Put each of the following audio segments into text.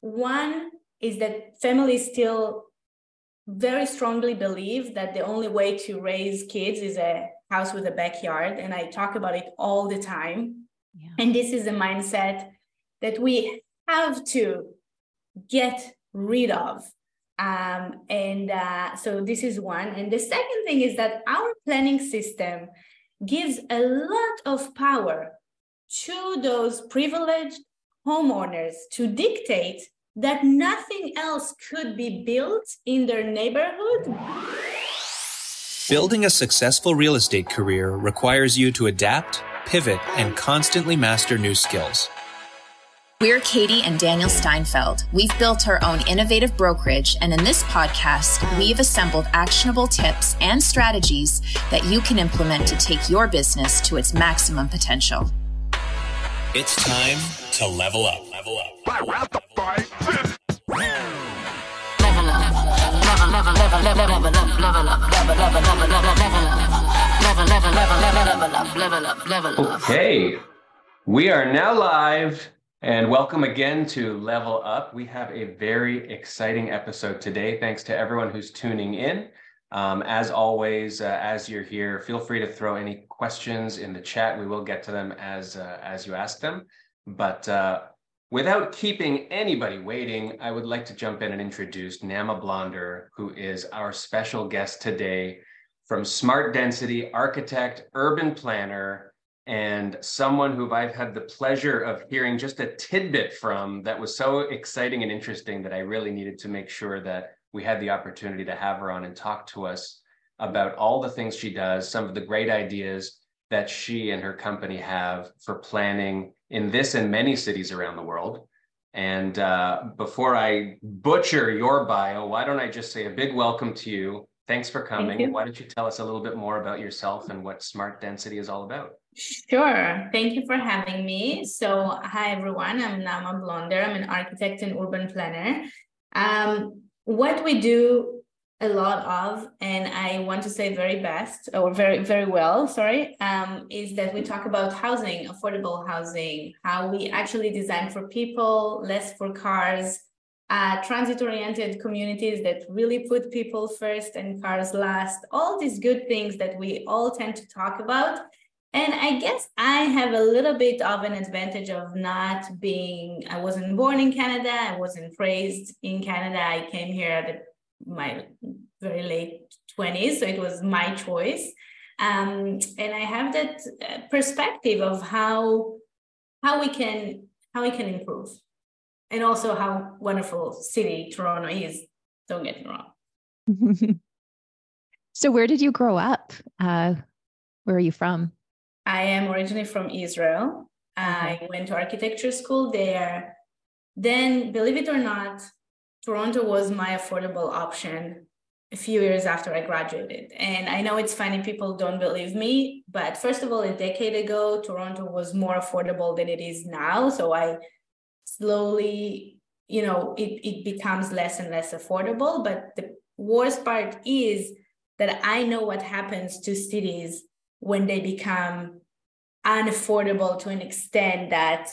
one is that families still very strongly believe that the only way to raise kids is a house with a backyard. And I talk about it all the time. Yeah. And this is a mindset that we have to get rid of. Um, and uh, so this is one. And the second thing is that our planning system gives a lot of power to those privileged homeowners to dictate that nothing else could be built in their neighborhood. Building a successful real estate career requires you to adapt, pivot, and constantly master new skills. We're Katie and Daniel Steinfeld. We've built our own innovative brokerage, and in this podcast, we've assembled actionable tips and strategies that you can implement to take your business to its maximum potential. It's time to level up. Level up. Okay, we are now live and welcome again to Level Up. We have a very exciting episode today. Thanks to everyone who's tuning in. Um, as always, uh, as you're here, feel free to throw any questions in the chat. We will get to them as uh, as you ask them. But uh, without keeping anybody waiting, I would like to jump in and introduce Naama Blonder, who is our special guest today from Smart Density, architect, urban planner, and someone who I've had the pleasure of hearing just a tidbit from that was so exciting and interesting that I really needed to make sure that we had the opportunity to have her on and talk to us about all the things she does, some of the great ideas that she and her company have for planning in this and many cities around the world. And uh, before I butcher your bio, why don't I just say a big welcome to you? Thanks for coming. Thank why don't you tell us a little bit more about yourself and what Smart Density is all about? Sure. Thank you for having me. So, hi everyone. I'm Naama Blonder. I'm an architect and urban planner. Um, what we do a lot of, and I want to say very best or very very well, sorry, um, is that we talk about housing, affordable housing, how we actually design for people, less for cars. Uh, transit-oriented communities that really put people first and cars last all these good things that we all tend to talk about and I guess I have a little bit of an advantage of not being, I wasn't born in Canada, I wasn't raised in Canada. I came here at my very late 20s, so it was my choice. Um, and I have that uh, perspective of how how we can how we can improve, and also how wonderful city Toronto is. Don't get me wrong. so, where did you grow up? Uh, where are you from? I am originally from Israel. I went to architecture school there. Then, believe it or not, Toronto was my affordable option a few years after I graduated. And I know it's funny, people don't believe me, but first of all, a decade ago, Toronto was more affordable than it is now. So I slowly, you know, it, it becomes less and less affordable. But the worst part is that I know what happens to cities when they become unaffordable to an extent that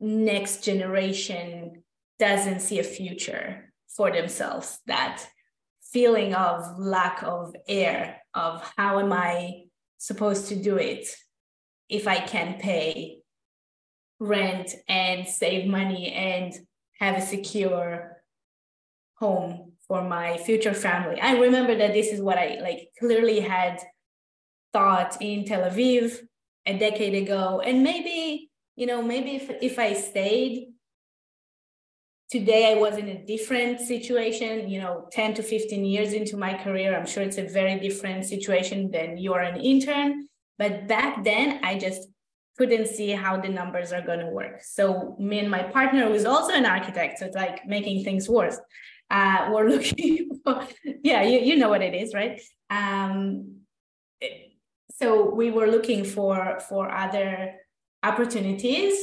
next generation doesn't see a future for themselves that feeling of lack of air of how am i supposed to do it if i can pay rent and save money and have a secure home for my future family i remember that this is what i like clearly had thought in Tel Aviv a decade ago. And maybe, you know, maybe if, if I stayed today, I was in a different situation, you know, 10 to 15 years into my career. I'm sure it's a very different situation than you're an intern. But back then, I just couldn't see how the numbers are going to work. So me and my partner, is also an architect, so it's like making things worse. Uh, we're looking for, yeah, you, you know what it is, right? Um, so we were looking for for other opportunities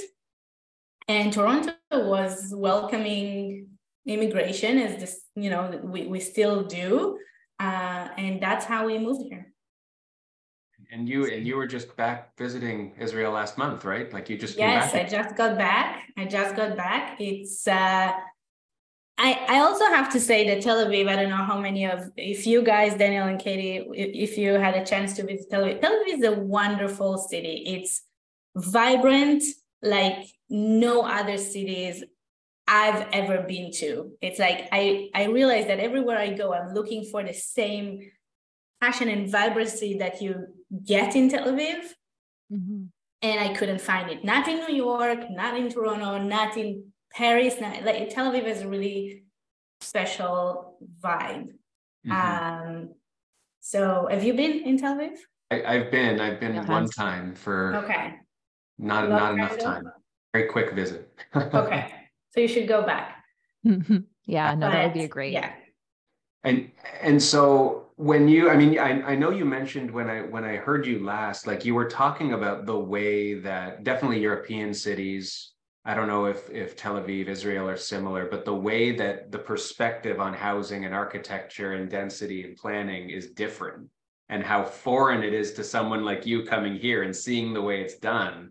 and toronto was welcoming immigration as this you know we, we still do uh, and that's how we moved here and you and you were just back visiting Israel last month, right? Like you just yes, I just got back. I just got back. It's uh, I I also have to say that Tel Aviv. I don't know how many of if you guys, Daniel and Katie, if you had a chance to visit Tel Aviv. Tel Aviv is a wonderful city. It's vibrant like no other cities I've ever been to. It's like I I realize that everywhere I go, I'm looking for the same passion and vibrancy that you get in Tel Aviv. Mm-hmm. And I couldn't find it. Not in New York, not in Toronto, not in Paris. Not, like Tel Aviv has a really special vibe. Mm-hmm. Um, so have you been in Tel Aviv? I, have been. I've been okay. one time for okay. Not Love not enough time. Very quick visit. okay. So you should go back. yeah, no, but, that would be a great. Yeah. And and so when you i mean I, I know you mentioned when i when i heard you last like you were talking about the way that definitely european cities i don't know if if tel aviv israel are similar but the way that the perspective on housing and architecture and density and planning is different and how foreign it is to someone like you coming here and seeing the way it's done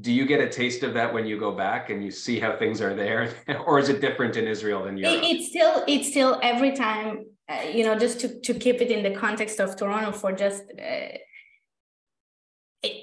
do you get a taste of that when you go back and you see how things are there? Or is it different in israel than europe? it, it's still it's still every time uh, you know just to, to keep it in the context of toronto for just uh, it,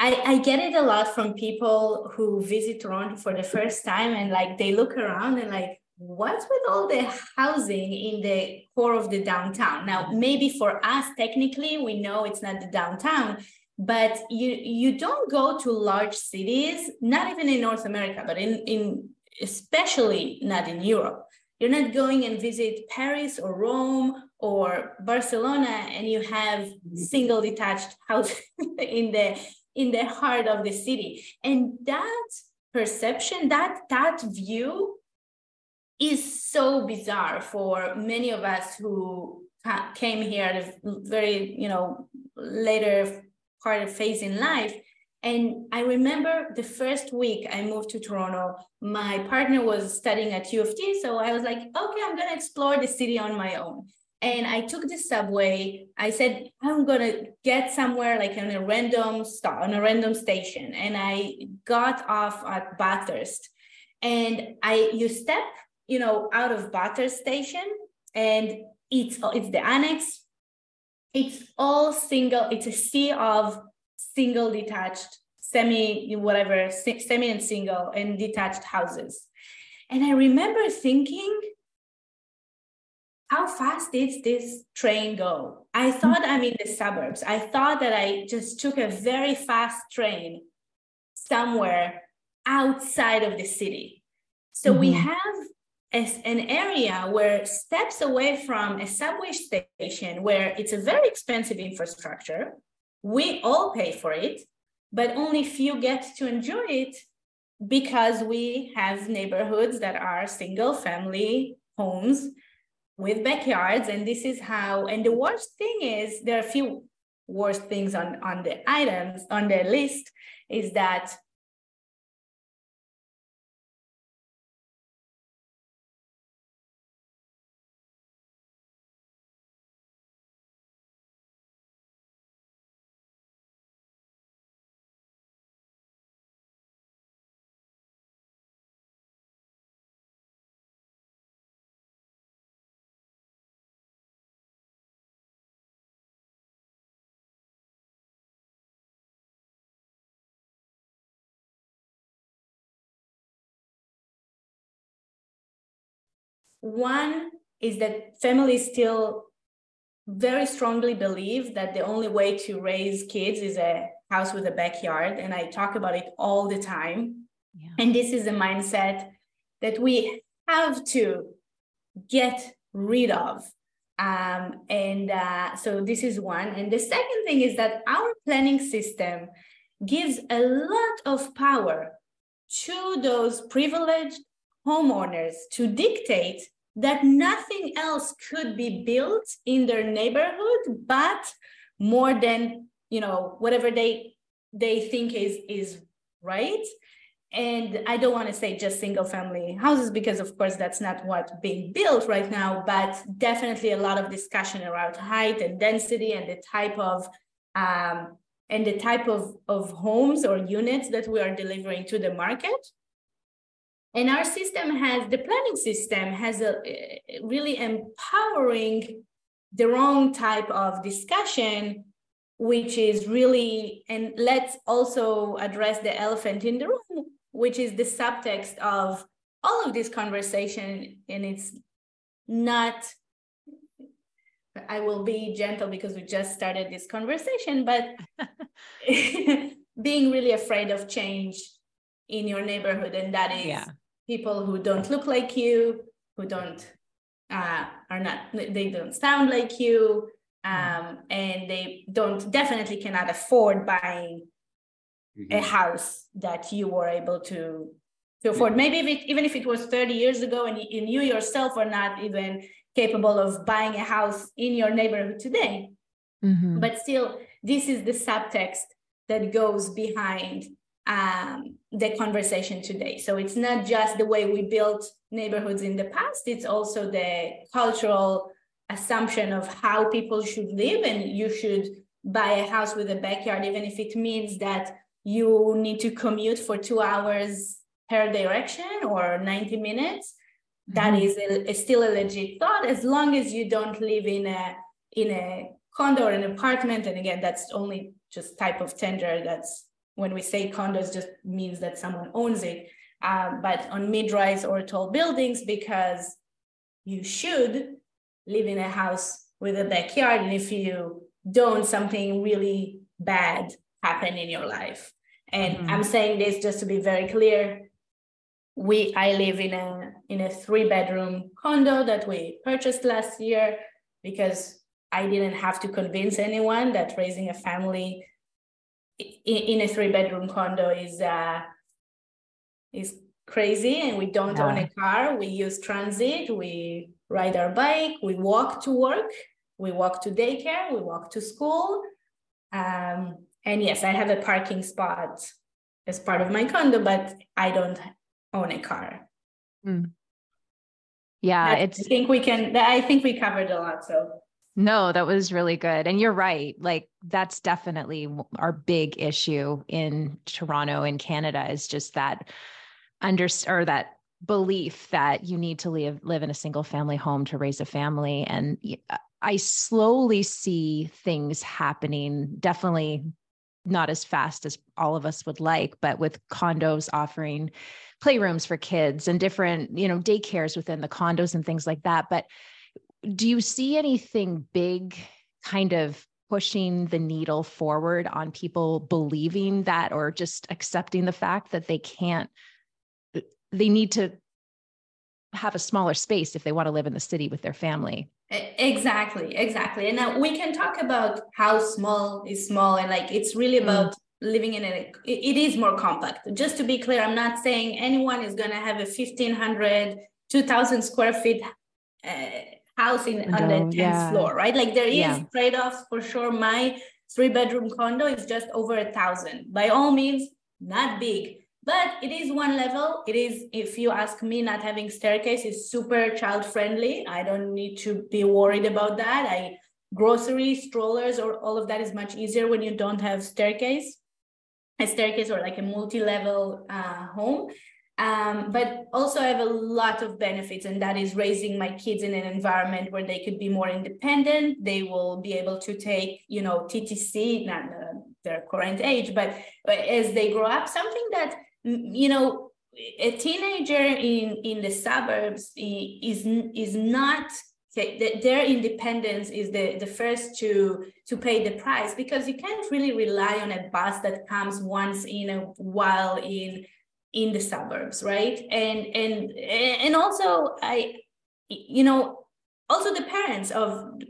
I, I get it a lot from people who visit toronto for the first time and like they look around and like what's with all the housing in the core of the downtown? Now maybe for us technically we know it's not the downtown but you you don't go to large cities not even in north america but in in especially not in europe. You're not going and visit paris or rome or barcelona and you have single detached houses in the in the heart of the city. And that perception that that view is so bizarre for many of us who came here at a very you know later of phase in life. And I remember the first week I moved to Toronto, my partner was studying at U of T. So I was like, okay, I'm going to explore the city on my own. And I took the subway. I said, I'm going to get somewhere like on a random stop, on a random station. And I got off at Bathurst. And I, you step, you know, out of Bathurst station and it's, it's the annex it's all single, it's a sea of single detached, semi, whatever, semi and single and detached houses. And I remember thinking, how fast did this train go? I thought I'm in the suburbs. I thought that I just took a very fast train somewhere outside of the city. So mm-hmm. we have as an area where steps away from a subway station where it's a very expensive infrastructure we all pay for it but only few get to enjoy it because we have neighborhoods that are single family homes with backyards. And this is how and the worst thing is there are a few worst things on on the items on the list is that One is that families still very strongly believe that the only way to raise kids is a house with a backyard. And I talk about it all the time. Yeah. And this is a mindset that we have to get rid of. Um, and uh, so this is one. And the second thing is that our planning system gives a lot of power to those privileged homeowners to dictate that nothing else could be built in their neighborhood but more than you know whatever they they think is is right and i don't want to say just single family houses because of course that's not what being built right now but definitely a lot of discussion around height and density and the type of um, and the type of, of homes or units that we are delivering to the market. And our system has the planning system has a eh, really empowering the wrong type of discussion, which is really, and let's also address the elephant in the room, which is the subtext of all of this conversation. And it's not I will be gentle because we just started this conversation, but being really afraid of change in your neighborhood, and that is yeah. People who don't look like you, who don't uh, are not, they don't sound like you, um, and they don't definitely cannot afford buying mm-hmm. a house that you were able to to afford. Maybe if it, even if it was 30 years ago and you, you yourself are not even capable of buying a house in your neighborhood today. Mm-hmm. But still, this is the subtext that goes behind um, the conversation today. So it's not just the way we built neighborhoods in the past, it's also the cultural assumption of how people should live. And you should buy a house with a backyard, even if it means that you need to commute for two hours per direction or 90 minutes that mm-hmm. a, a still a legit thought as long as you don't live in a in a condo or an apartment and again that's only just type of tender that's when we say condos just means that someone owns it um, but on mid-rise or tall buildings because you should live in a house with a backyard and if you don't something really bad happen in your life and mm-hmm. i'm saying this just to be very clear we i live in a in a three bedroom condo that we purchased last year because i didn't have to convince anyone that raising a family in, a three bedroom condo is uh is crazy and we don't yeah. own a car we use transit we ride our bike we walk to work we walk to daycare we walk to school um, and yes i have a parking spot as part of my condo but i don't own a car. Mm. Yeah, it's. I think we can. I think we covered a lot. So. No, that was really good. And you're right. Like that's definitely our big issue in Toronto and Canada is just that under or that belief that you need to live live in a single family home to raise a family and uh, I slowly see things happening definitely not as fast as all of us would like but with condos offering playrooms for kids and different, you know, daycares within the condos and things like that. But do you see anything big kind of pushing the needle forward on people believing that or just accepting the fact that they can't they need to have a smaller space if they want to live in the city with their family? Exactly exactly. And now we can talk about how small is small and like it's really mm. about living in it it is more compact. Just to be clear i'm not saying anyone is going to have a 1500 2000 square feet uh, house in on the 10th yeah. floor right? Like there is yeah. trade-offs for sure. My three bedroom condo is just over a thousand. By all means not big. But it is one level. It is if you ask me not having staircase is super child friendly i don't need to be worried about that. I groceries strollers or all of that is much easier when you don't have staircase a staircase or like a multi-level uh, home um, but also I have a lot of benefits, and that is raising my kids in an environment where they could be more independent. They will be able to take, you know, TTC, not uh, their current age, but as they grow up, something that you know, a teenager in in the suburbs is is not their independence is the, the first to to pay the price because you can't really rely on a bus that comes once in a while in in the suburbs right? And and and also i you know also the parents of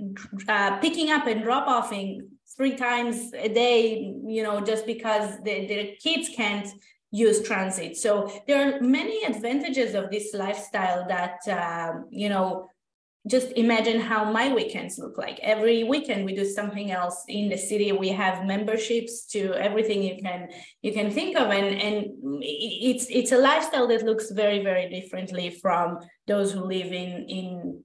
uh, picking up and drop offing three times a day you know just because the, their kids can't use transit. So there are many advantages of this lifestyle that um, you know just imagine how my weekends look like. Every weekend we do something else. In the city we have memberships to everything you can you can think of. And and it's it's a lifestyle that looks very very differently from those who live in in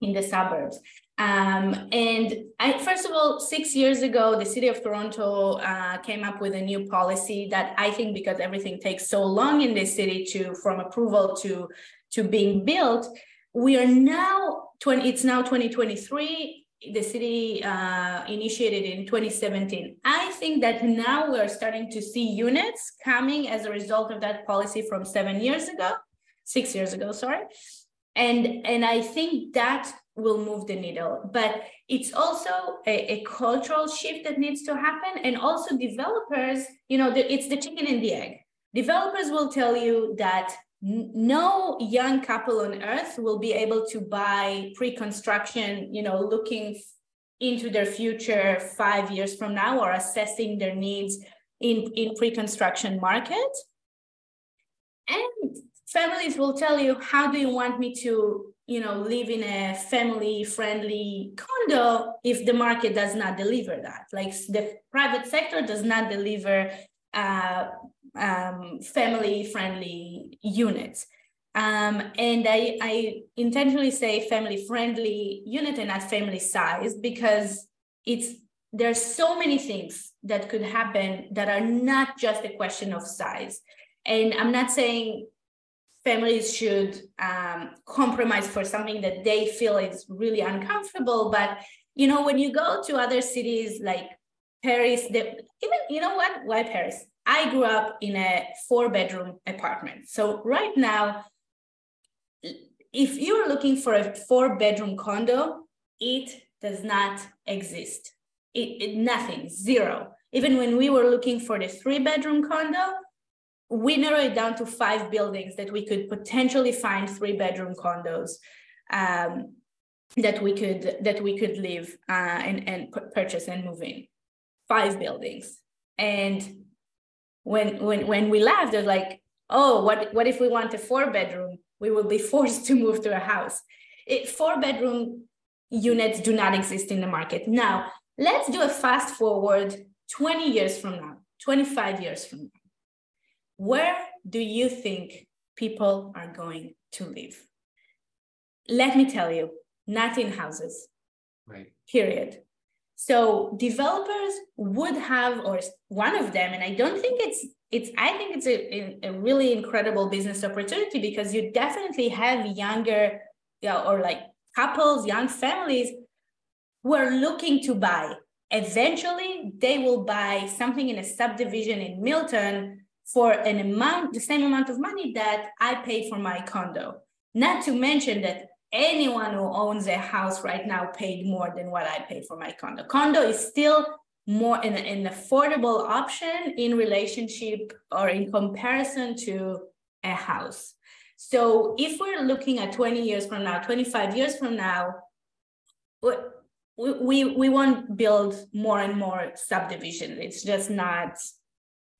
in the suburbs. Um, and I, first of all, six years ago, the city of Toronto uh, came up with a new policy that I think because everything takes so long in the city to from approval to to being built, we are now 20, it's now 2023. The city uh, initiated in 2017. I think that now we're starting to see units coming as a result of that policy from seven years ago, six years ago, sorry. And, and I think that will move the needle. But it's also a, a, cultural shift that needs to happen. And also developers, you know, the, it's the chicken and the egg. Developers will tell you that no young couple on earth will be able to buy pre-construction, you know, looking into their future five years from now or assessing their needs in, in pre-construction market. And families will tell you, how do you want me to you know live in a family friendly condo if the market does not deliver that like the private sector does not deliver uh, um, family friendly units um, and I, I intentionally say family friendly unit and not family size because it's there's so many things that could happen that are not just a question of size and i'm not saying families should um, compromise for something that they feel is really uncomfortable. But you know, when you go to other cities like Paris, they, even you know what? Why Paris? I grew up in a four-bedroom apartment. So right now, if you're looking for a four-bedroom condo, it does not exist. It, it nothing, zero. Even when we were looking for the three-bedroom condo, we narrowed it down to five buildings that we could potentially find three bedroom condos um, that we could that we could live uh, and and purchase and move in five buildings and when when when we left they're like oh what what if we want a four bedroom we will be forced to move to a house it, four bedroom units do not exist in the market now let's do a fast forward 20 years from now 25 years from now where do you think people are going to live? Let me tell you, not in houses. Right. Period. So developers would have, or one of them, and I don't think it's it's I think it's a, a really incredible business opportunity because you definitely have younger you know, or like couples, young families who are looking to buy. Eventually, they will buy something in a subdivision in Milton for an amount, the same amount of money that I pay for my condo. Not to mention that anyone who owns a house right now paid more than what I paid for my condo. Condo is still more an, an affordable option in relationship or in comparison to a house. So if we're looking at 20 years from now, 25 years from now, we, we, we won't build more and more subdivisions. It's just not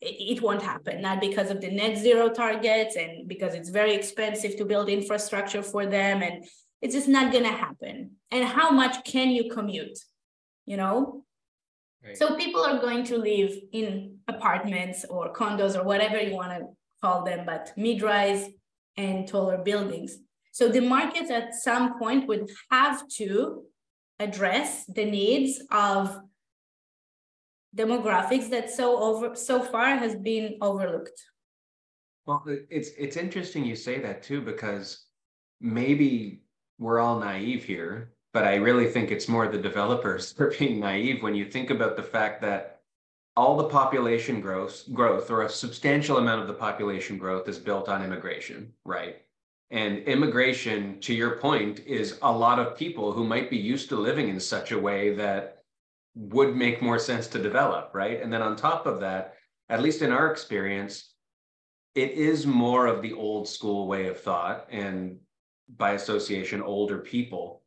it won't happen not because of the net zero targets and because it's very expensive to build infrastructure for them and it's just not going to happen. And how much can you commute you know? Right. so people are going to live in apartments or condos or whatever you want to call them but mid-rise and taller buildings. So the market at some point would have to address the needs of demographics that so over so far has been overlooked. Well it's it's interesting you say that too because maybe we're all naive here but i really think it's more the developers for being naive when you think about the fact that all the population growth growth or a substantial amount of the population growth is built on immigration right and immigration to your point is a lot of people who might be used to living in such a way that would make more sense to develop, right? And then on top of that, at least in our experience, it is more of the old school way of thought and by association, older people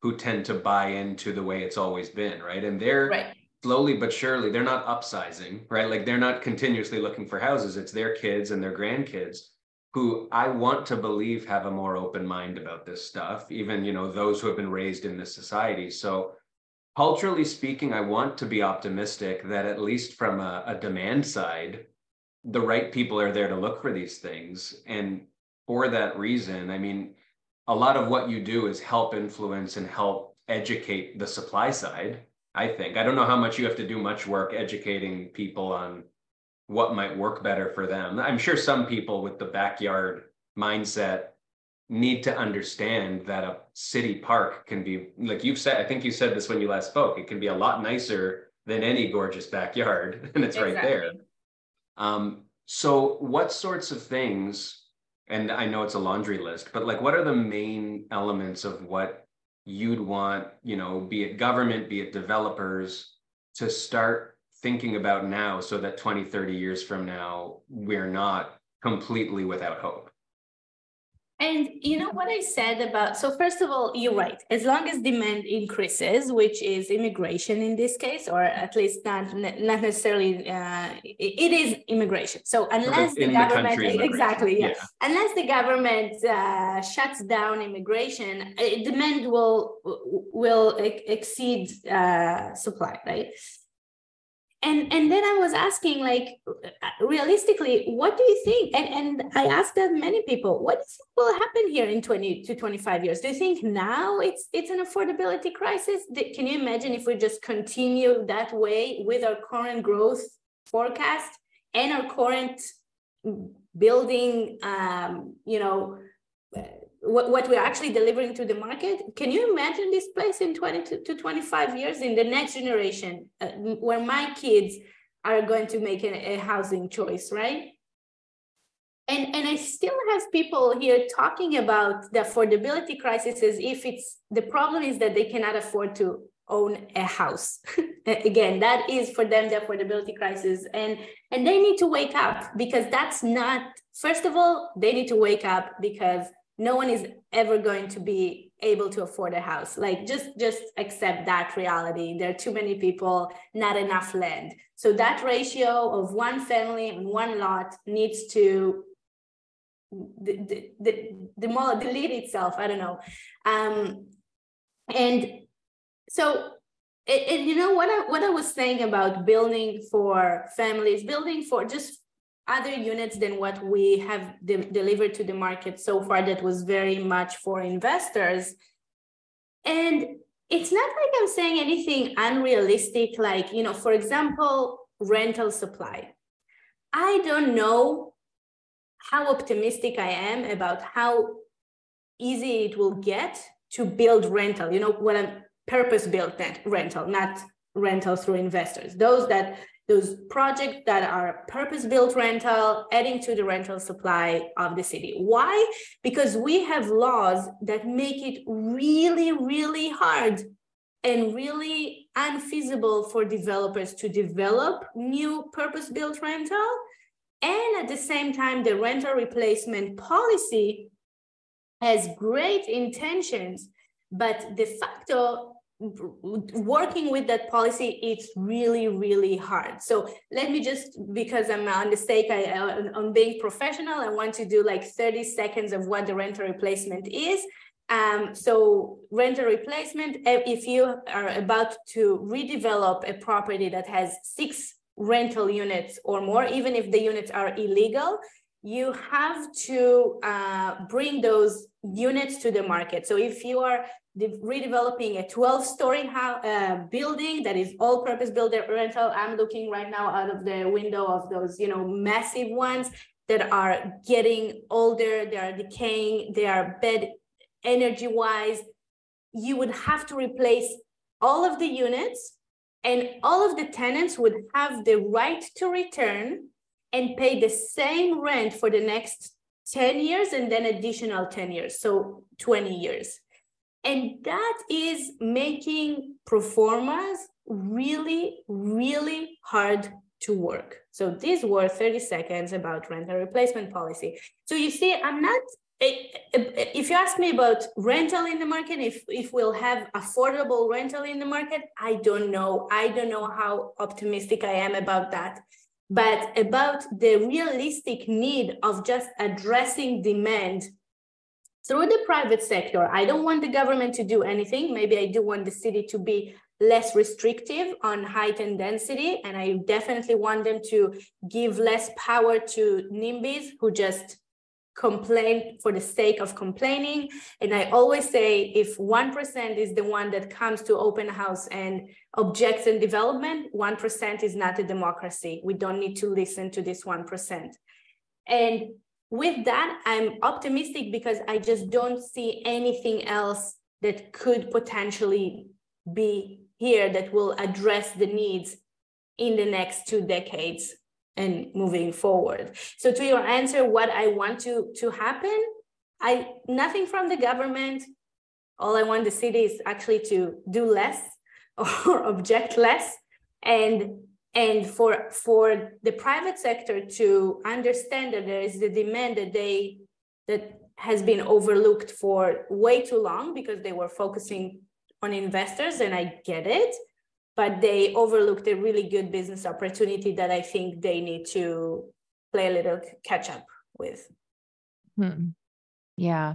who tend to buy into the way it's always been, right? And they're right. slowly but surely, they're not upsizing, right? Like they're not continuously looking for houses. It's their kids and their grandkids who I want to believe have a more open mind about this stuff, even, you know, those who have been raised in this society. So culturally speaking, I want to be optimistic that at least from a, a, demand side, the right people are there to look for these things. And for that reason, I mean, a lot of what you do is help influence and help educate the supply side. I think I don't know how much you have to do much work educating people on what might work better for them. I'm sure some people with the backyard mindset need to understand that a city park can be like you've said i think you said this when you last spoke it can be a lot nicer than any gorgeous backyard and it's exactly. right there um, so what sorts of things and i know it's a laundry list but like what are the main elements of what you'd want you know be it government be it developers to start thinking about now so that 20 30 years from now we're not completely without hope and you know what I said about so first of all, you're right. As long as demand increases, which is immigration in this case, or at least not not necessarily, uh, it is immigration. So unless the government the exactly, yeah. yeah. unless the government uh, shuts down immigration, uh, demand will will exceed uh, supply, right? And and then i was asking like realistically what do you think? And and i asked that many people what will happen here in 20 to 25 years? Do you think now it's it's an affordability crisis? Can you imagine if we just continue that way with our current growth forecast and our current building um, you know what, what we're actually delivering to the market. Can you imagine this place in 20 to, to 25 years in the next generation uh, where my kids are going to make a, a housing choice right? And and i still have people here talking about the affordability crisis as if it's the problem is that they cannot afford to own a house. Again that is for them the affordability crisis. And and they need to wake up because that's not first of all they need to wake up because no one is ever going to be able to afford a house. Like just just accept that reality. There are too many people not enough land. So that ratio of one family and one lot needs to the the the, the delete itself i don't know. Um and so and you know what I, what I was saying about building for families building for just other units than what we have de- delivered to the market so far that was very much for investors. And it's not like i'm saying anything unrealistic like you know for example rental supply. I don't know how optimistic i am about how easy it will get to build rental you know what i'm purpose built rental not rental through investors. Those that those projects that are purpose built rental, adding to the rental supply of the city. Why? Because we have laws that make it really, really hard and really unfeasible for developers to develop new purpose built rental. And at the same time, the rental replacement policy has great intentions, but de facto working with that policy it's really really hard. So let me just because i'm on the stake I, on being professional i want to do like 30 seconds of what the rental replacement is. Um, so rental replacement if you are about to redevelop a property that has six rental units or more even if the units are illegal you have to uh, bring those units to the market. So if you are redeveloping a 12 story uh, building that is all purpose built rental. I'm looking right now out of the window of those, you know, massive ones that are getting older, they are decaying, they are bad energy wise. You would have to replace all of the units and all of the tenants would have the right to return and pay the same rent for the next 10 years and then additional 10 years so 20 years and that is making performers really, really hard to work. So these were 30 seconds about rental replacement policy. So you see, I'm not eh, eh, eh, if you ask me about rental in the market if if we'll have affordable rental in the market i don't know i don't know how optimistic i am about that but about the realistic need of just addressing demand through the private sector. I don't want the government to do anything. Maybe I do want the city to be less restrictive on height and density. And I definitely want them to give less power to NIMBYs who just complain for the sake of complaining. And I always say if 1% is the one that comes to open house and objects in development, 1% is not a democracy. We don't need to listen to this 1%. And with that, I'm optimistic because I just don't see anything else that could potentially be here that will address the needs in the next two decades and moving forward. So to your answer, what I want to, to happen, I nothing from the government. All I want the city is actually to do less or object less and and for for the private sector to understand that there is the demand that they that has been overlooked for way too long because they were focusing on investors and i get it but they overlooked a really good business opportunity that I think they need to play a little catch up with. Hmm. Yeah.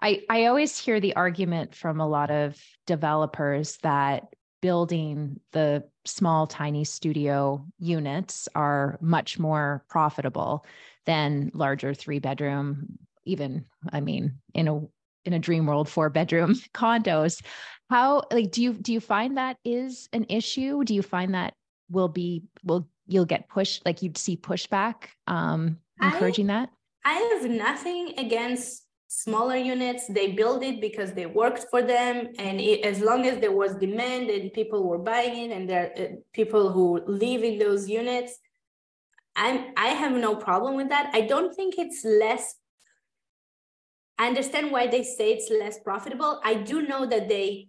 I, I always hear the argument from a lot of developers that building the small, tiny studio units are much more profitable than larger three bedroom, even, I mean, in a in a dream world, four bedroom condos. How like do you do you find that is an issue? Do you find that will be will you'll get pushed like you'd see pushback um encouraging I, that? I have nothing against smaller units they build it because they worked for them. And it, as long as there was demand and people were buying it and there are uh, people who live in those units i'm i have no problem with that. I don't think it's less I understand why they say it's less profitable. I do know that they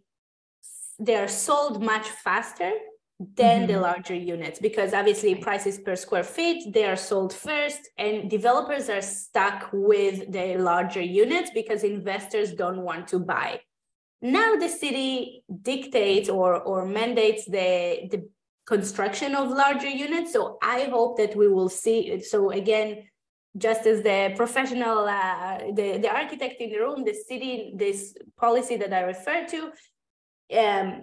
they are sold much faster than mm-hmm. the larger units because obviously prices per square feet they are sold first and developers are stuck with the larger units because investors don't want to buy. Now the city dictates or or mandates the the construction of larger units. So i hope that we will see it. So again just as the professional uh, the, the architect in the room the city this policy that i referred to um,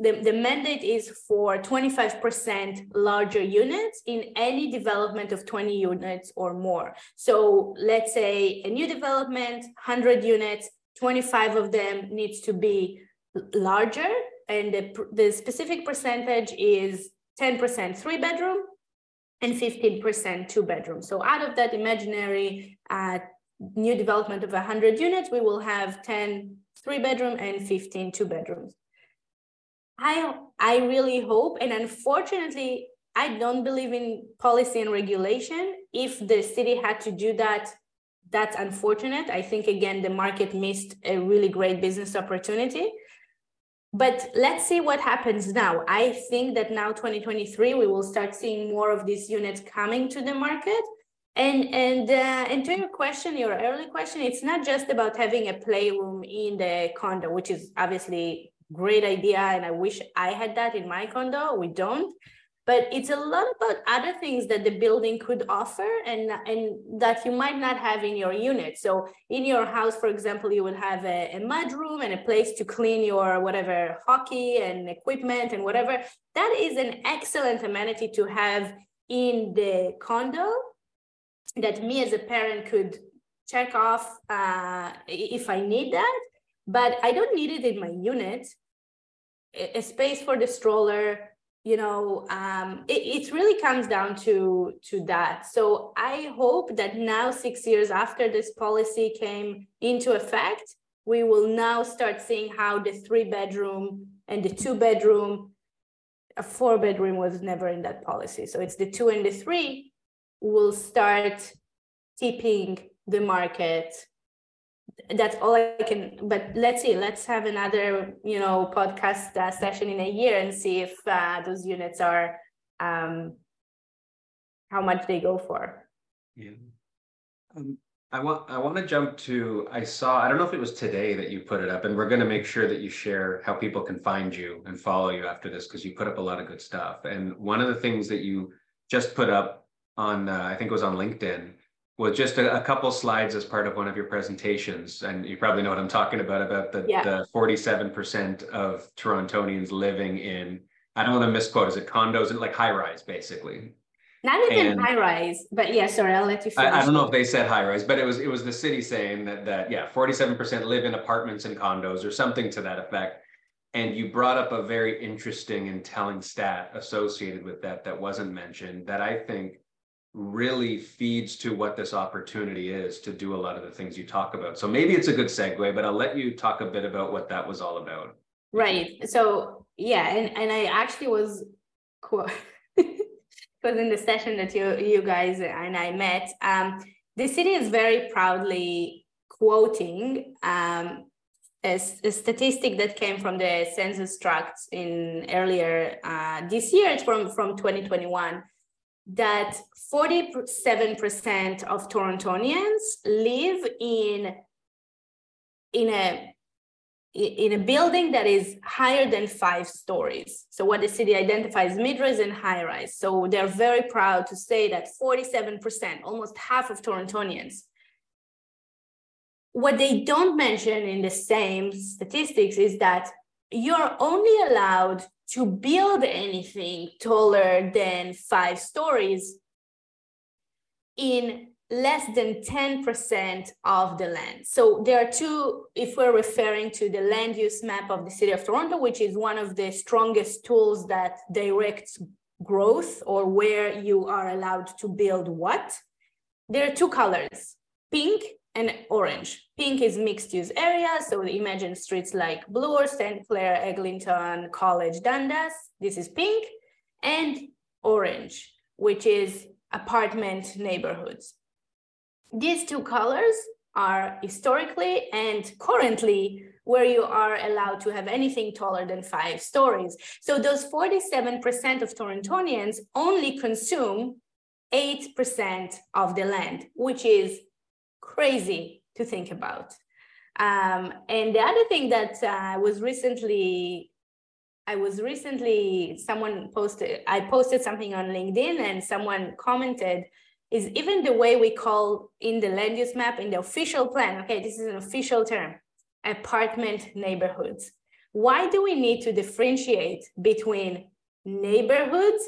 the, the mandate is for 25% larger units in any development of 20 units or more. So let's say a new development, 100 units, 25 of them needs to be larger. And the, the specific percentage is 10% three bedroom and 15% two bedroom. So out of that imaginary uh, new development of 100 units, we will have 10 three bedroom and 15 two bedrooms. I I really hope, and unfortunately, I don't believe in policy and regulation. If the city had to do that, that's unfortunate. I think again the market missed a really great business opportunity. But let's see what happens now. I think that now 2023 we will start seeing more of these units coming to the market and and uh, and to your question, your early question, it's not just about having a playroom in the condo, which is obviously great idea, and I wish I had that in my condo. We don't, but it's a lot about other things that the building could offer, and and that you might not have in your unit. So in your house, for example, you would have a, a mud room and a place to clean your whatever hockey and equipment and whatever. That is an excellent amenity to have in the condo that me as a parent could check off uh, if I need that, but I don't need it in my unit. A space for the stroller, you know, um, it, it really comes down to to that. So I hope that now, six years after this policy came into effect, we will now start seeing how the three bedroom and the two bedroom, a four bedroom was never in that policy. So it's the two and the three will start tipping the market. That's all i can but let's see let's have another you know podcast uh, session in a year and see if uh, those units are um how much they go for. Yeah. Um, i want i want to jump to i saw i don't know if it was today that you put it up and we're going to make sure that you share how people can find you and follow you after this because you put up a lot of good stuff. And one of the things that you just put up on uh, i think it was on linkedin with just a, a, couple slides as part of one of your presentations, and you probably know what I'm talking about, about the, yeah. the 47% of Torontonians living in, I don't want to misquote, is it condos and like high rise, basically? Not even and, high rise, but yeah, sorry, I'll let you finish. I, I, don't know if they said high rise, but it was it was the city saying that that yeah, 47% live in apartments and condos or something to that effect. And you brought up a very interesting and telling stat associated with that that wasn't mentioned that I think really feeds to what this opportunity is to do a lot of the things you talk about. So maybe it's a good segue, but I'll let you talk a bit about what that was all about. Right. So yeah, and, and I actually was because in the session that you you guys and I met, um, the city is very proudly quoting um, a, a, statistic that came from the census tract in earlier uh, this year. It's from from 2021 that 47% of Torontonians live in in a in a building that is higher than five stories. So what the city identifies mid-rise and high-rise. So they're very proud to say that 47%, almost half of Torontonians what they don't mention in the same statistics is that you're only allowed to build anything taller than five stories in less than 10% of the land. So there are two, if we're referring to the land use map of the city of Toronto, which is one of the strongest tools that directs growth or where you are allowed to build what, there are two colors, pink and orange. Pink is mixed use area. So imagine streets like Bloor, St. Clair, Eglinton, College, Dundas. This is pink. And orange, which is apartment neighborhoods. These two colors are historically and currently where you are allowed to have anything taller than five stories. So those 47% of Torontonians only consume 8% of the land, which is crazy to think about. Um, and the other thing that uh, was recently, I was recently, someone posted, I posted something on LinkedIn and someone commented, is even the way we call in the land use map, in the official plan, okay, this is an official term, apartment neighborhoods. Why do we need to differentiate between neighborhoods,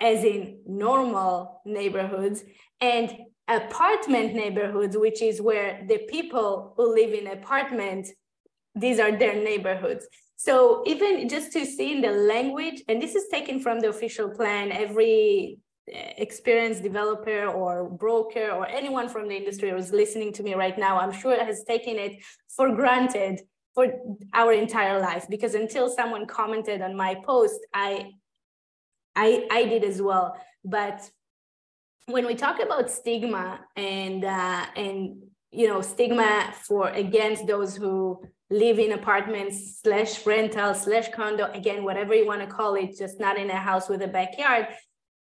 as in normal neighborhoods, and apartment neighborhoods, which is where the people who live in apartments, these are their neighborhoods. So even just to see in the language, and this is taken from the official plan, every eh, experienced developer or broker or anyone from the industry who's listening to me right now, I'm sure has taken it for granted for our entire life because until someone commented on my post, I I I did as well. But when we talk about stigma and uh, and you know stigma for against those who live in apartments slash rental slash condo again whatever you want to call it just not in a house with a backyard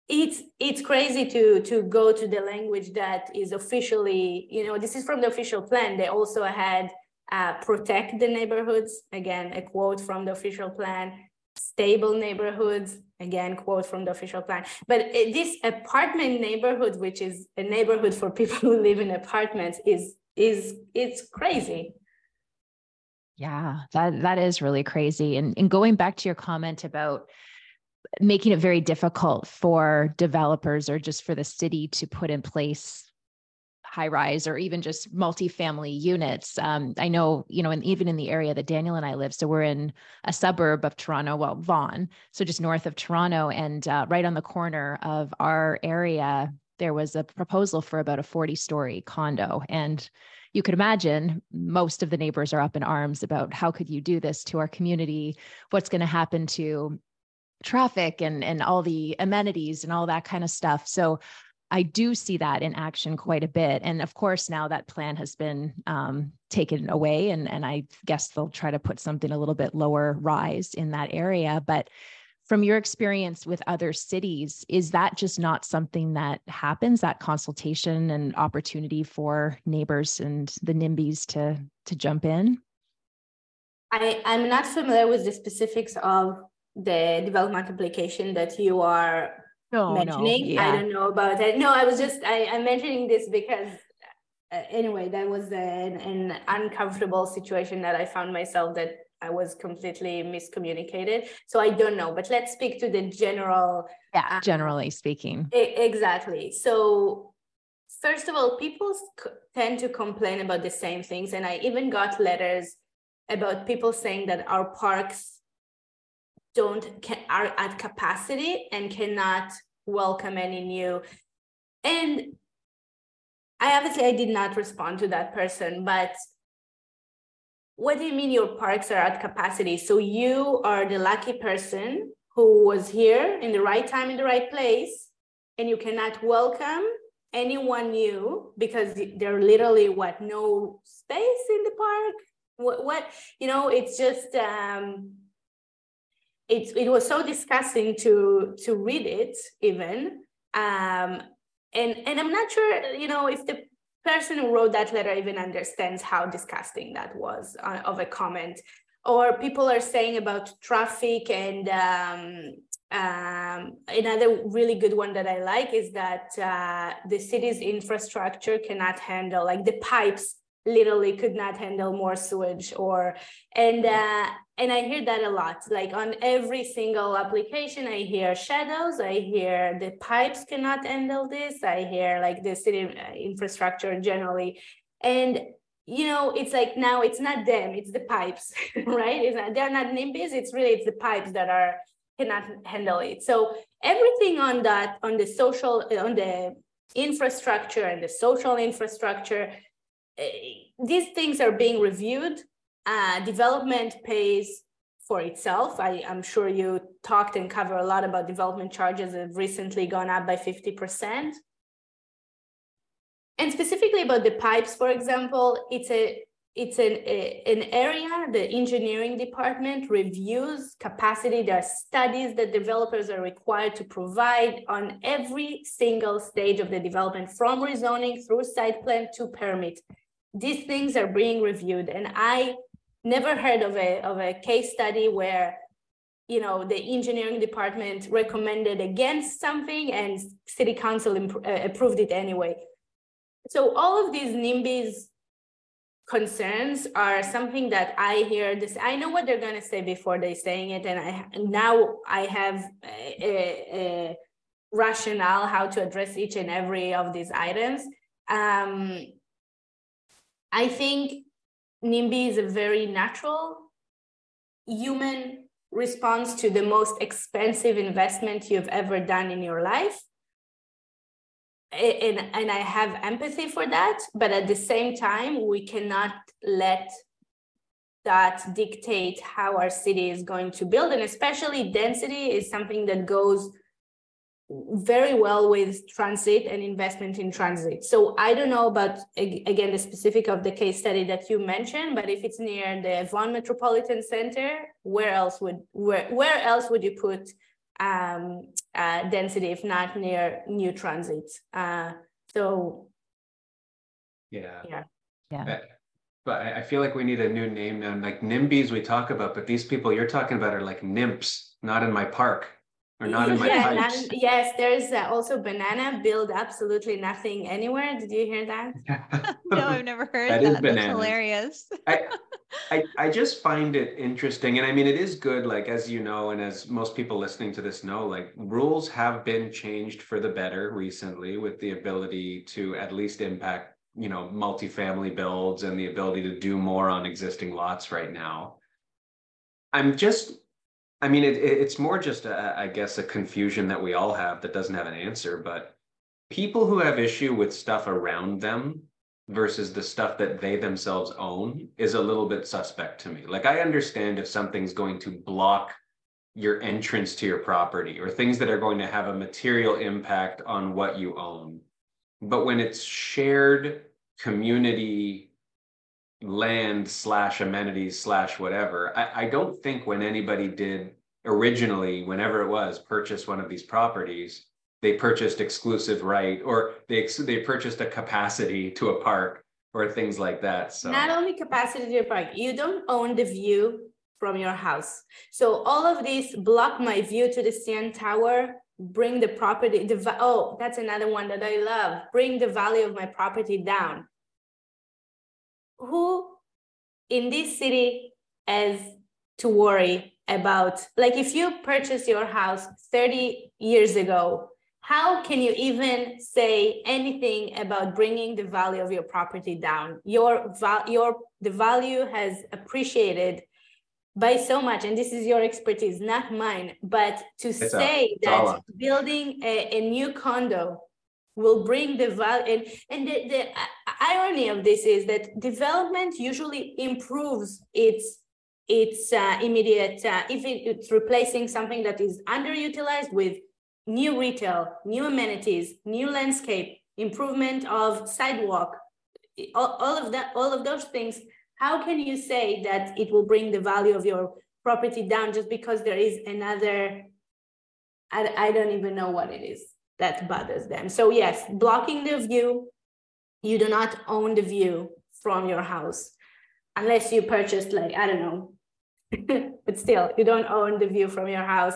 it's it's crazy to to go to the language that is officially you know this is from the official plan. They also had uh, protect the neighborhoods. Again a quote from the official plan stable neighborhoods again quote from the official plan. But this apartment neighborhood which is a neighborhood for people who live in apartments is is it's crazy. Yeah that that is really crazy. And and going back to your comment about making it very difficult for developers or just for the city to put in place high rise or even just multifamily units. Um, I know, you know, and even in the area that Daniel and I live, so we're in a suburb of Toronto, well, Vaughan, so just north of Toronto, and uh, right on the corner of our area, there was a proposal for about a 40 story condo. And you could imagine most of the neighbors are up in arms about how could you do this to our community? What's going to happen to traffic and and all the amenities and all that kind of stuff. So I do see that in action quite a bit. And of course, now that plan has been um, taken away, and, and I guess they'll try to put something a little bit lower rise in that area. But from your experience with other cities, is that just not something that happens, that consultation and opportunity for neighbors and the NIMBYs to, to jump in? I, I'm not familiar with the specifics of the development application that you are no, mentioning. No, yeah. I don't know about it. No, I was just I, I'm mentioning this because uh, anyway, that was an, an uncomfortable situation that I found myself that I was completely miscommunicated. So I don't know, but let's speak to the general. Yeah, uh, generally speaking. exactly. So first of all, people tend to complain about the same things, and I even got letters about people saying that our parks don't can, are at capacity and cannot welcome any new and I obviously I did not respond to that person, but what do you mean your parks are at capacity? So you are the lucky person who was here in the right time in the right place, and you cannot welcome anyone new because there literally what no space in the park. What, what you know? It's just um, it it was so disgusting to to read it even um, and and i'm not sure you know if the person who wrote that letter even understands how disgusting that was uh, of a comment. Or people are saying about traffic and um, um, another really good one that i like is that uh, the city's infrastructure cannot handle like the pipes literally could not handle more sewage or and uh, and i hear that a lot. Like on every single application i hear shadows i hear the pipes cannot handle this i hear like the city uh, infrastructure generally. And you know it's like now it's not them it's the pipes right? Not, they're not nimbys it's really it's the pipes that are cannot handle it. So everything on that on the social on the infrastructure and the social infrastructure these things are being reviewed. Uh, development pays for itself. I, am sure you talked and cover a lot about development charges that have recently gone up by 50%. And specifically about the pipes, for example, it's a it's an, a, an area the engineering department reviews capacity there are studies that developers are required to provide on every single stage of the development from rezoning through site plan to permit these things are being reviewed and i never heard of a, of a case study where you know the engineering department recommended against something and city council imp- uh, approved it anyway. So all of these nimbys concerns are something that i hear this i know what they're going to say before they saying it and i now i have a, a, rationale how to address each and every of these items. Um, I think NIMBY is a very natural human response to the most expensive investment you've ever done in your life. And, and I have empathy for that, but at the same time, we cannot let that dictate how our city is going to build. And especially density is something that goes very well with transit and investment in transit. So I don't know about again the specific of the case study that you mentioned, but if it's near the Vaughan Metropolitan Center, where else would where where else would you put um, uh, density if not near new transit? Uh, so yeah, yeah, yeah. But I feel like we need a new name now. Like NIMBYs we talk about, but these people you're talking about are like nymphs, not in my park or not in my yeah, pipes. Not, yes, there's uh, also banana build absolutely nothing anywhere. Did you hear that? no, I've never heard that. that. That's hilarious. I, I, I just find it interesting. And I mean, it is good, like, as you know, and as most people listening to this know, like, rules have been changed for the better recently with the ability to at least impact, you know, multifamily builds and the ability to do more on existing lots right now. I'm just I mean, it, it's more just, a, I guess, a confusion that we all have that doesn't have an answer. But people who have issue with stuff around them versus the stuff that they themselves own is a little bit suspect to me. Like, I understand if something's going to block your entrance to your property or things that are going to have a material impact on what you own. But when it's shared community land slash amenities slash whatever. I, I don't think when anybody did originally, whenever it was, purchase one of these properties, they purchased exclusive right or they they purchased a capacity to a park or things like that. So not only capacity to a park, you don't own the view from your house. So all of these block my view to the CN Tower, bring the property, the oh, that's another one that I love. Bring the value of my property down who in this city has to worry about like if you purchased your house 30 years ago how can you even say anything about bringing the value of your property down? Your your the value has appreciated by so much and this is your expertise not mine but to it's say a, that building a, a, new condo will bring the value and, and the, the irony of this is that development usually improves its its uh, immediate uh, if it, it's replacing something that is underutilized with new retail new amenities new landscape improvement of sidewalk all, all of that all of those things. How can you say that it will bring the value of your property down just because there is another I, I don't even know what it is that bothers them so yes blocking the view you do not own the view from your house unless you purchased like i don't know but still you don't own the view from your house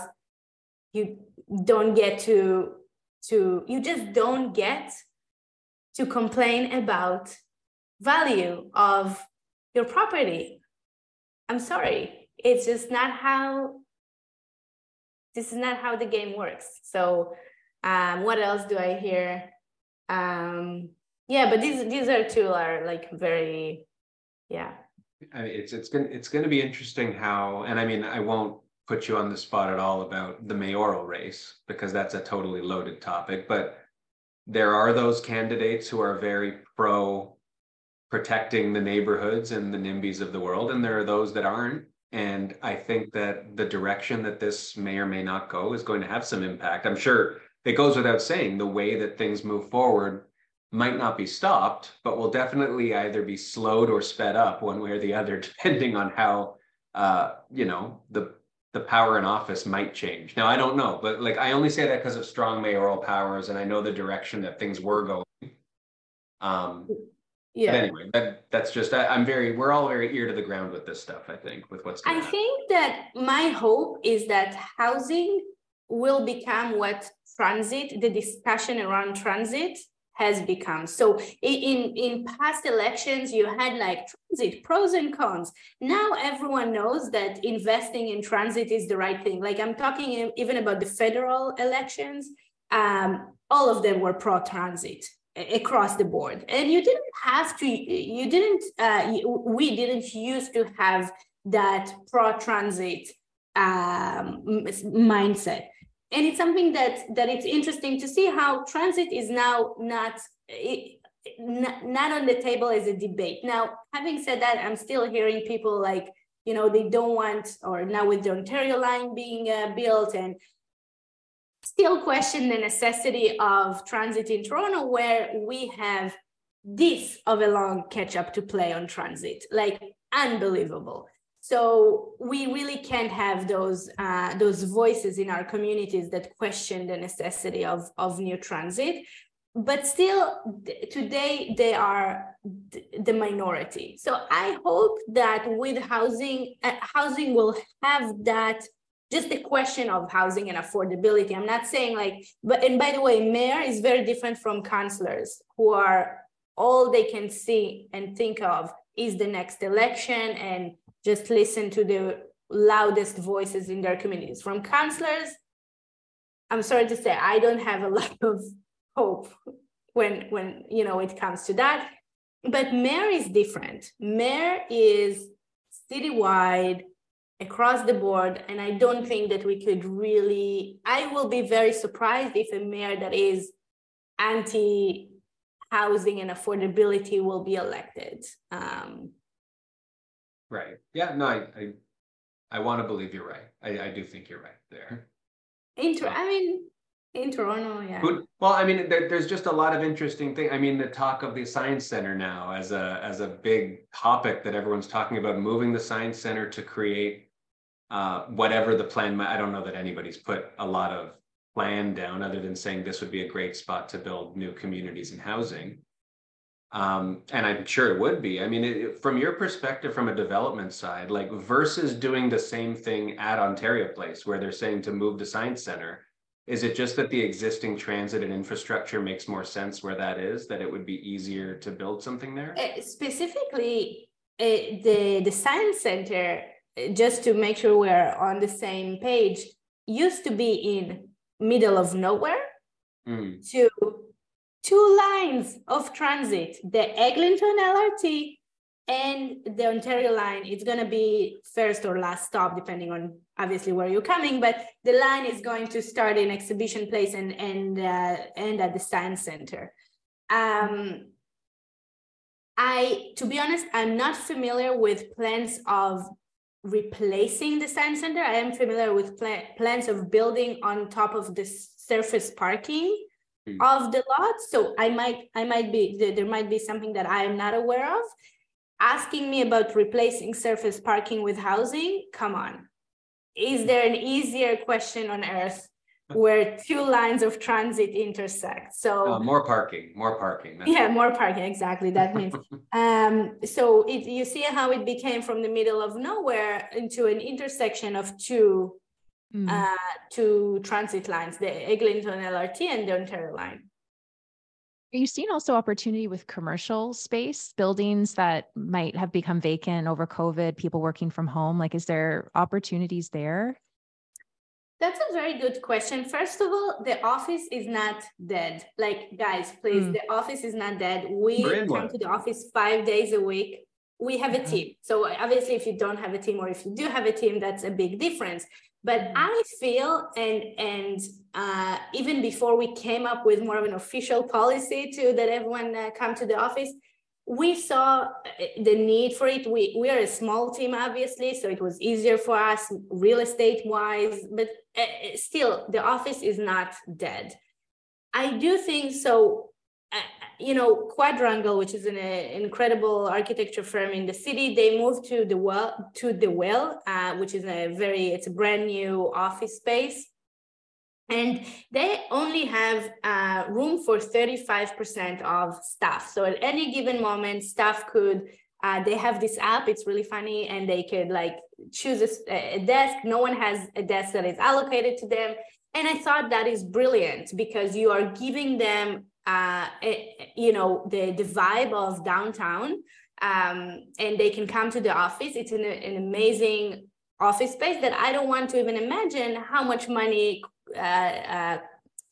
you don't get to to you just don't get to complain about value of your property. I'm sorry. It's just not how this is not how the game works. So um, what else do I hear? Um, yeah, but these these are two are like very yeah. I mean, it's it's gonna it's gonna be interesting how and I mean I won't put you on the spot at all about the mayoral race because that's a totally loaded topic, but there are those candidates who are very pro protecting the neighborhoods and the NIMBYs of the world, and there are those that aren't. And I think that the direction that this may or may not go is going to have some impact. I'm sure it goes without saying the way that things move forward might not be stopped, but will definitely either be slowed or sped up one way or the other, depending on how uh, you know the the power in office might change. Now I don't know, but like I only say that because of strong mayoral powers, and I know the direction that things were going. Um, yeah. But anyway, that that's just I, am very we're all very ear to the ground with this stuff. I think with what's. Going on. I think that my hope is that housing will become what transit, the discussion around transit has become. So in in past elections, you had like transit pros and cons. Now everyone knows that investing in transit is the right thing. Like I'm talking even about the federal elections. Um, all of them were pro transit across the board and you didn't have to you didn't uh, we didn't used to have that pro transit um, mindset and it's something that that it's interesting to see how transit is now not it, not, on the table as a debate now having said that i'm still hearing people like you know they don't want or now with the ontario line being uh, built and still question the necessity of transit in Toronto, where we have this of a long catch up to play on transit, like unbelievable. So we really can't have those uh, those voices in our communities that question the necessity of of new transit, but still today they are the minority. So I hope that with housing, uh, housing will have that just the question of housing and affordability. I'm not saying like, but and by the way, mayor is very different from councillors who are all they can see and think of is the next election and just listen to the loudest voices in their communities. From councillors, I'm sorry to say, I don't have a lot of hope when when you know it comes to that. But mayor is different. Mayor is citywide across the board. And I don't think that we could really, I will be very surprised if a mayor that is anti housing and affordability will be elected. Um, right. Yeah. No, I, I, I want to believe you're right. I, I do think you're right there. Inter- I mean, in Toronto, yeah. Well, I mean, there, there's just a lot of interesting things. I mean, the talk of the science center now as a as a big topic that everyone's talking about, moving the science center to create uh, whatever the plan I don't know that anybody's put a lot of plan down other than saying this would be a great spot to build new communities and housing. Um, and I'm sure it would be. I mean, it, from your perspective, from a development side, like versus doing the same thing at Ontario Place, where they're saying to move the science center, is it just that the existing transit and infrastructure makes more sense where that is? That it would be easier to build something there? Uh, specifically, uh, the the science center just to make sure we're on the same page, used to be in middle of nowhere mm. to two lines of transit, the Eglinton LRT and the Ontario line. It's going to be first or last stop, depending on obviously where you're coming, but the line is going to start in Exhibition Place and, and, uh, and at the Science Center. Um, I, to be honest, I'm not familiar with plans of replacing the science center. I am familiar with pl- plans of building on top of the surface parking. Of the lot. So I might, I might be there might be something that I am not aware of. Asking me about replacing surface parking with housing, come on. Is there an easier question on earth where two lines of transit intersect. So uh, more parking, more parking. yeah, more parking. Exactly. That means. um, so it, you see how it became from the middle of nowhere into an intersection of two, mm. uh, two transit lines: the Eglinton LRT and the Ontario line. Are you seeing also opportunity with commercial space buildings that might have become vacant over COVID? People working from home. Like, is there opportunities there? That's a very good question. First of all, the office is not dead. Like, guys, please, mm. the office is not dead. We come to the office five days a week. We have a mm-hmm. team. So, obviously, if you don't have a team or if you do have a team, that's a big difference. But. I feel, and and uh, even before we came up with more of an official policy to that everyone uh, come to the office, we saw uh, the need for it. We, we are a small team, obviously, so it was easier for us real estate wise, but uh, uh, still, the office is not dead. I do think so. You know, Quadrangle, which is an uh, incredible architecture firm in the city, they moved to the well to the well, uh, which is a very it's a brand new office space and they only have uh, room for 35% of staff. So at any given moment, staff could, uh, they have this app, it's really funny, and they could like choose a, a, desk. No one has a desk that is allocated to them. And I thought that is brilliant because you are giving them, uh, a, you know, the, the vibe of downtown um, and they can come to the office. It's an, an amazing office space that I don't want to even imagine how much money uh, uh,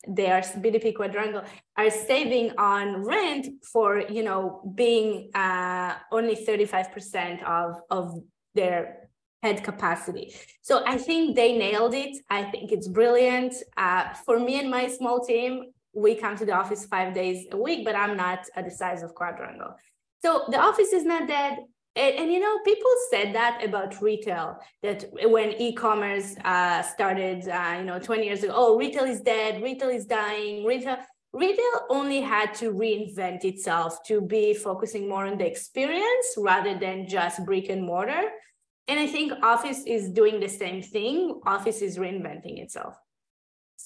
they are BDP quadrangle are saving on rent for you know being uh, only 35% of of their head capacity. So I think they nailed it. I think it's brilliant. Uh, for me and my small team, we come to the office five days a week, but I'm not at the size of quadrangle. So the office is not dead. And, and, you know, people said that about retail, that when e-commerce uh, started, uh, you know, 20 years ago, oh, retail is dead, retail is dying, retail, retail only had to reinvent itself to be focusing more on the experience rather than just brick and mortar. And I think Office is doing the same thing. Office is reinventing itself.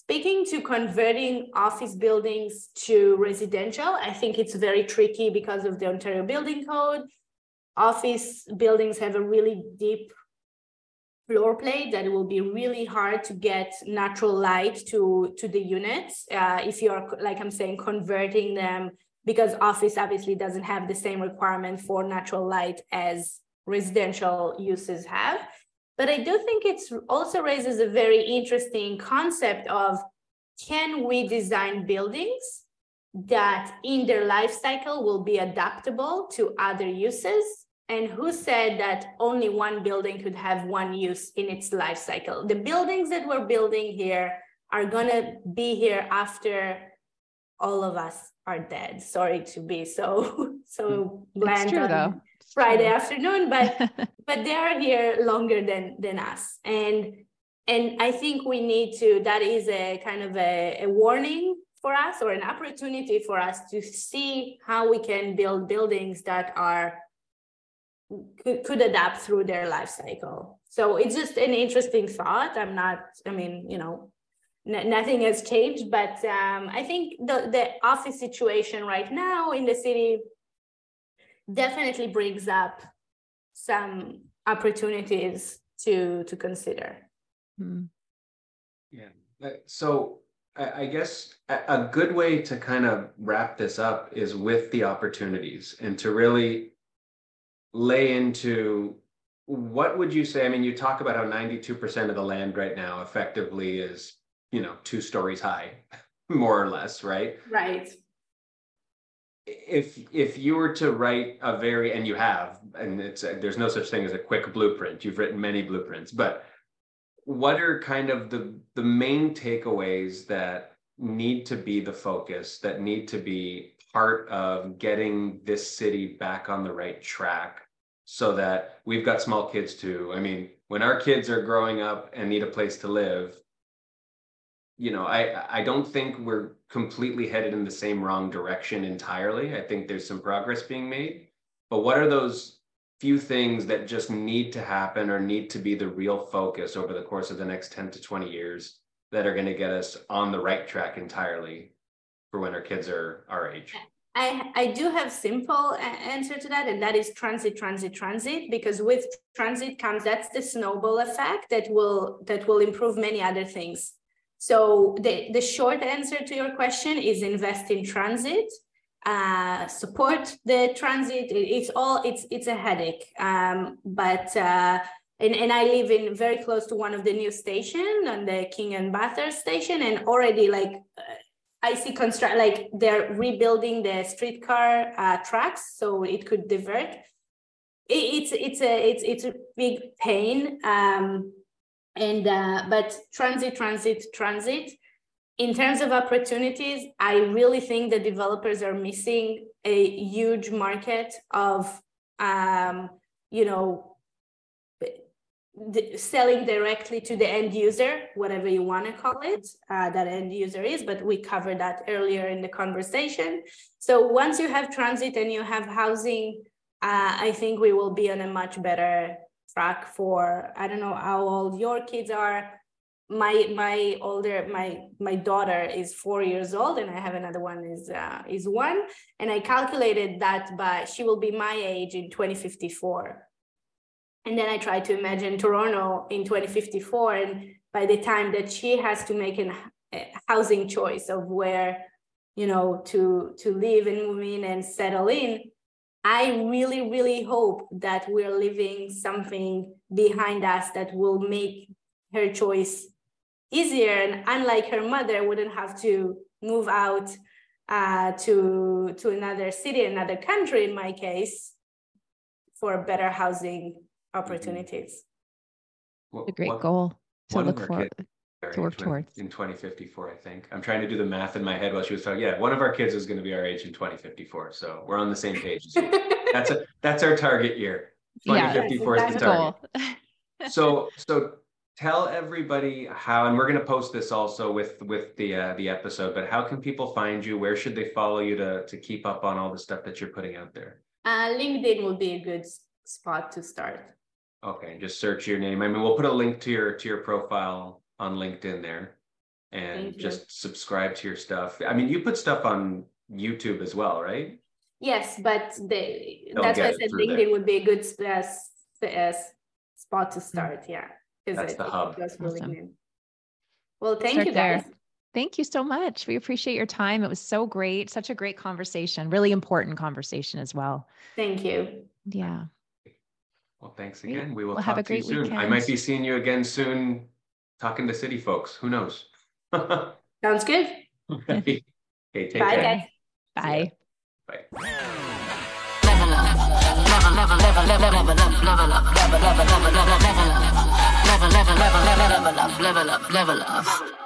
Speaking to converting office buildings to residential, I think it's very tricky because of the Ontario Building Code. Office buildings have a really deep floor plate that it will be really hard to get natural light to to the units uh, if you're like i'm saying converting them because office obviously doesn't have the same requirement for natural light as residential uses have but i do think it also raises a very interesting concept of can we design buildings that in their life cycle will be adaptable to other uses? And who said that only one building could have one use in its life cycle? The buildings that we're building here are going to be here after all of us are dead sorry to be so so mm, bland true, on though. friday afternoon but but they are here longer than than us and and i think we need to that is a kind of a, a warning for us or an opportunity for us to see how we can build buildings that are could, could adapt through their life cycle. So it's just an interesting thought. I'm not, I mean, you know, nothing has changed, but um, I think the, the office situation right now in the city definitely brings up some opportunities to to consider. Mm. Yeah. Uh, so I guess a good way to kind of wrap this up is with the opportunities and to really lay into what would you say? I mean, you talk about how 92% of the land right now effectively is, you know, two stories high, more or less, right? Right. If if you were to write a very and you have, and it's there's no such thing as a quick blueprint. You've written many blueprints, but what are kind of the the main takeaways that need to be the focus, that need to be part of getting this city back on the right track so that we've got small kids too. I mean, when our kids are growing up and need a place to live, you know, I I don't think we're completely headed in the same wrong direction entirely. I think there's some progress being made. But what are those few things that just need to happen or need to be the real focus over the course of the next 10 to 20 years that are going to get us on the right track entirely for when our kids are our age? I, I do have simple answer to that and that is transit transit transit because with transit comes that's the snowball effect that will that will improve many other things so the the short answer to your question is invest in transit uh, support the transit it's all it's it's a headache um, but uh, and, and I live in very close to one of the new station on the King and Bathurst station and already like uh, I see construct like they're rebuilding the streetcar uh, tracks so it could divert. It, it's it's a it's it's a big pain. Um, and uh, but transit, transit, transit. In terms of opportunities, I really think the developers are missing a huge market of um, you know selling directly to the end user, whatever you want to call it, uh, that end user is, but we covered that earlier in the conversation. So once you have transit and you have housing, uh, I think we will be on a much better for, I don't know how old your kids are. My my older my my daughter is four years old and I have another one is uh, is one and I calculated that by she will be my age in 2054 and then I try to imagine Toronto in 2054. And by the time that she has to make a housing choice of where, you know, to, to live and move in and settle in, I really, really hope that we're leaving something behind us that will make her choice easier. And unlike her mother, wouldn't have to move out uh, to, to another city, another country in my case, for better housing opportunities. a great what, goal to look for to work towards. in 2054 i think. I'm trying to do the math in my head while she was talking. Yeah one of our kids is going to be our age in 2054 so we're on the same page. That's a that's our target year. 2054 yeah, is the target. So so tell everybody how and we're going to post this also with with the uh, the episode but how can people find you? Where should they follow you to to keep up on all the stuff that you're putting out there? Uh, linkedin will be a good spot to start. Okay, just search your name. I mean, we'll put a link to your to your profile on LinkedIn there, and just subscribe to your stuff. I mean, you put stuff on YouTube as well, right? Yes, but the that's why I said LinkedIn there. would be a good uh, uh, spot to start. Yeah, that's the hub. Awesome. Well, thank start you guys. There. Thank you so much. We appreciate your time. It was so great. Such a great conversation. Really important conversation as well. Thank you. Yeah. Well, thanks again. We will have a great soon. Weekend. I might be seeing you again soon, talking to city folks. Who knows? Sounds good. okay. take Bye, care. guys. Bye. Bye. Level up, level up, level up, level up, level up, level up, level up, level up.